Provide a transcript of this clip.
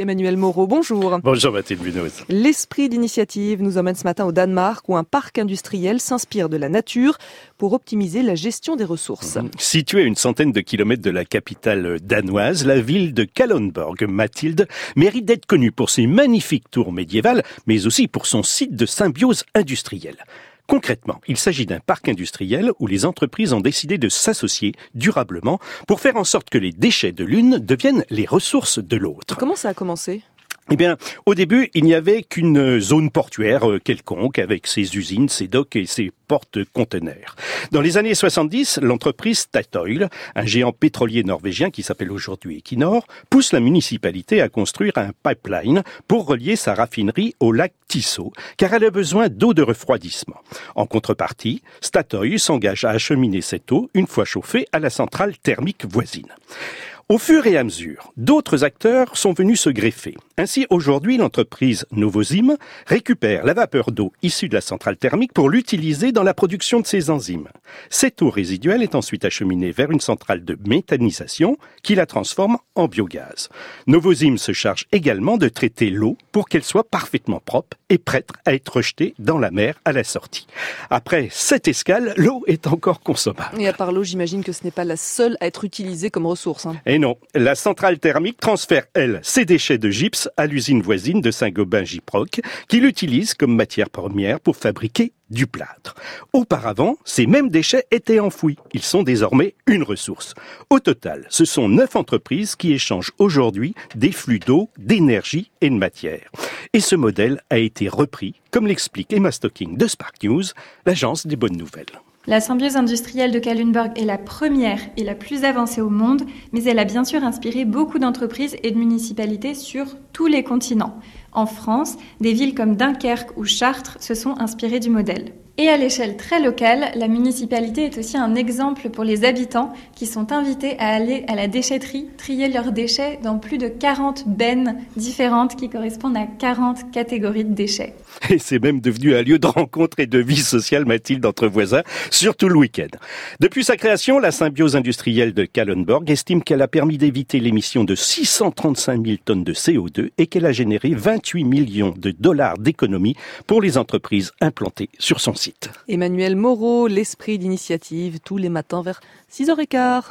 Emmanuel Moreau, bonjour. Bonjour Mathilde Munoz. L'esprit d'initiative nous emmène ce matin au Danemark où un parc industriel s'inspire de la nature pour optimiser la gestion des ressources. Mhm. Située à une centaine de kilomètres de la capitale danoise, la ville de Kalundborg, Mathilde, mérite d'être connue pour ses magnifiques tours médiévales, mais aussi pour son site de symbiose industrielle. Concrètement, il s'agit d'un parc industriel où les entreprises ont décidé de s'associer durablement pour faire en sorte que les déchets de l'une deviennent les ressources de l'autre. Comment ça a commencé? Eh bien, au début, il n'y avait qu'une zone portuaire euh, quelconque avec ses usines, ses docks et ses porte-conteneurs. Dans les années 70, l'entreprise Statoil, un géant pétrolier norvégien qui s'appelle aujourd'hui Equinor, pousse la municipalité à construire un pipeline pour relier sa raffinerie au lac Tissot, car elle a besoin d'eau de refroidissement. En contrepartie, Statoil s'engage à acheminer cette eau, une fois chauffée, à la centrale thermique voisine. Au fur et à mesure, d'autres acteurs sont venus se greffer. Ainsi, aujourd'hui, l'entreprise Novozymes récupère la vapeur d'eau issue de la centrale thermique pour l'utiliser dans la production de ses enzymes. Cette eau résiduelle est ensuite acheminée vers une centrale de méthanisation qui la transforme en biogaz. Novozymes se charge également de traiter l'eau pour qu'elle soit parfaitement propre et prête à être rejetée dans la mer à la sortie. Après cette escale, l'eau est encore consommable. Et à part l'eau, j'imagine que ce n'est pas la seule à être utilisée comme ressource. Hein non, la centrale thermique transfère, elle, ses déchets de gypse à l'usine voisine de Saint-Gobain-Giproc, qui l'utilise comme matière première pour fabriquer du plâtre. Auparavant, ces mêmes déchets étaient enfouis. Ils sont désormais une ressource. Au total, ce sont neuf entreprises qui échangent aujourd'hui des flux d'eau, d'énergie et de matière. Et ce modèle a été repris, comme l'explique Emma Stocking de Spark News, l'agence des bonnes nouvelles. La symbiose industrielle de Kalundborg est la première et la plus avancée au monde, mais elle a bien sûr inspiré beaucoup d'entreprises et de municipalités sur tous les continents. En France, des villes comme Dunkerque ou Chartres se sont inspirées du modèle. Et à l'échelle très locale, la municipalité est aussi un exemple pour les habitants qui sont invités à aller à la déchetterie trier leurs déchets dans plus de 40 bennes différentes qui correspondent à 40 catégories de déchets. Et c'est même devenu un lieu de rencontre et de vie sociale, Mathilde, entre voisins, surtout le week-end. Depuis sa création, la symbiose industrielle de Kallenborg estime qu'elle a permis d'éviter l'émission de 635 000 tonnes de CO2 et qu'elle a généré 28 millions de dollars d'économies pour les entreprises implantées sur son site. Emmanuel Moreau, l'esprit d'initiative, tous les matins vers 6h15.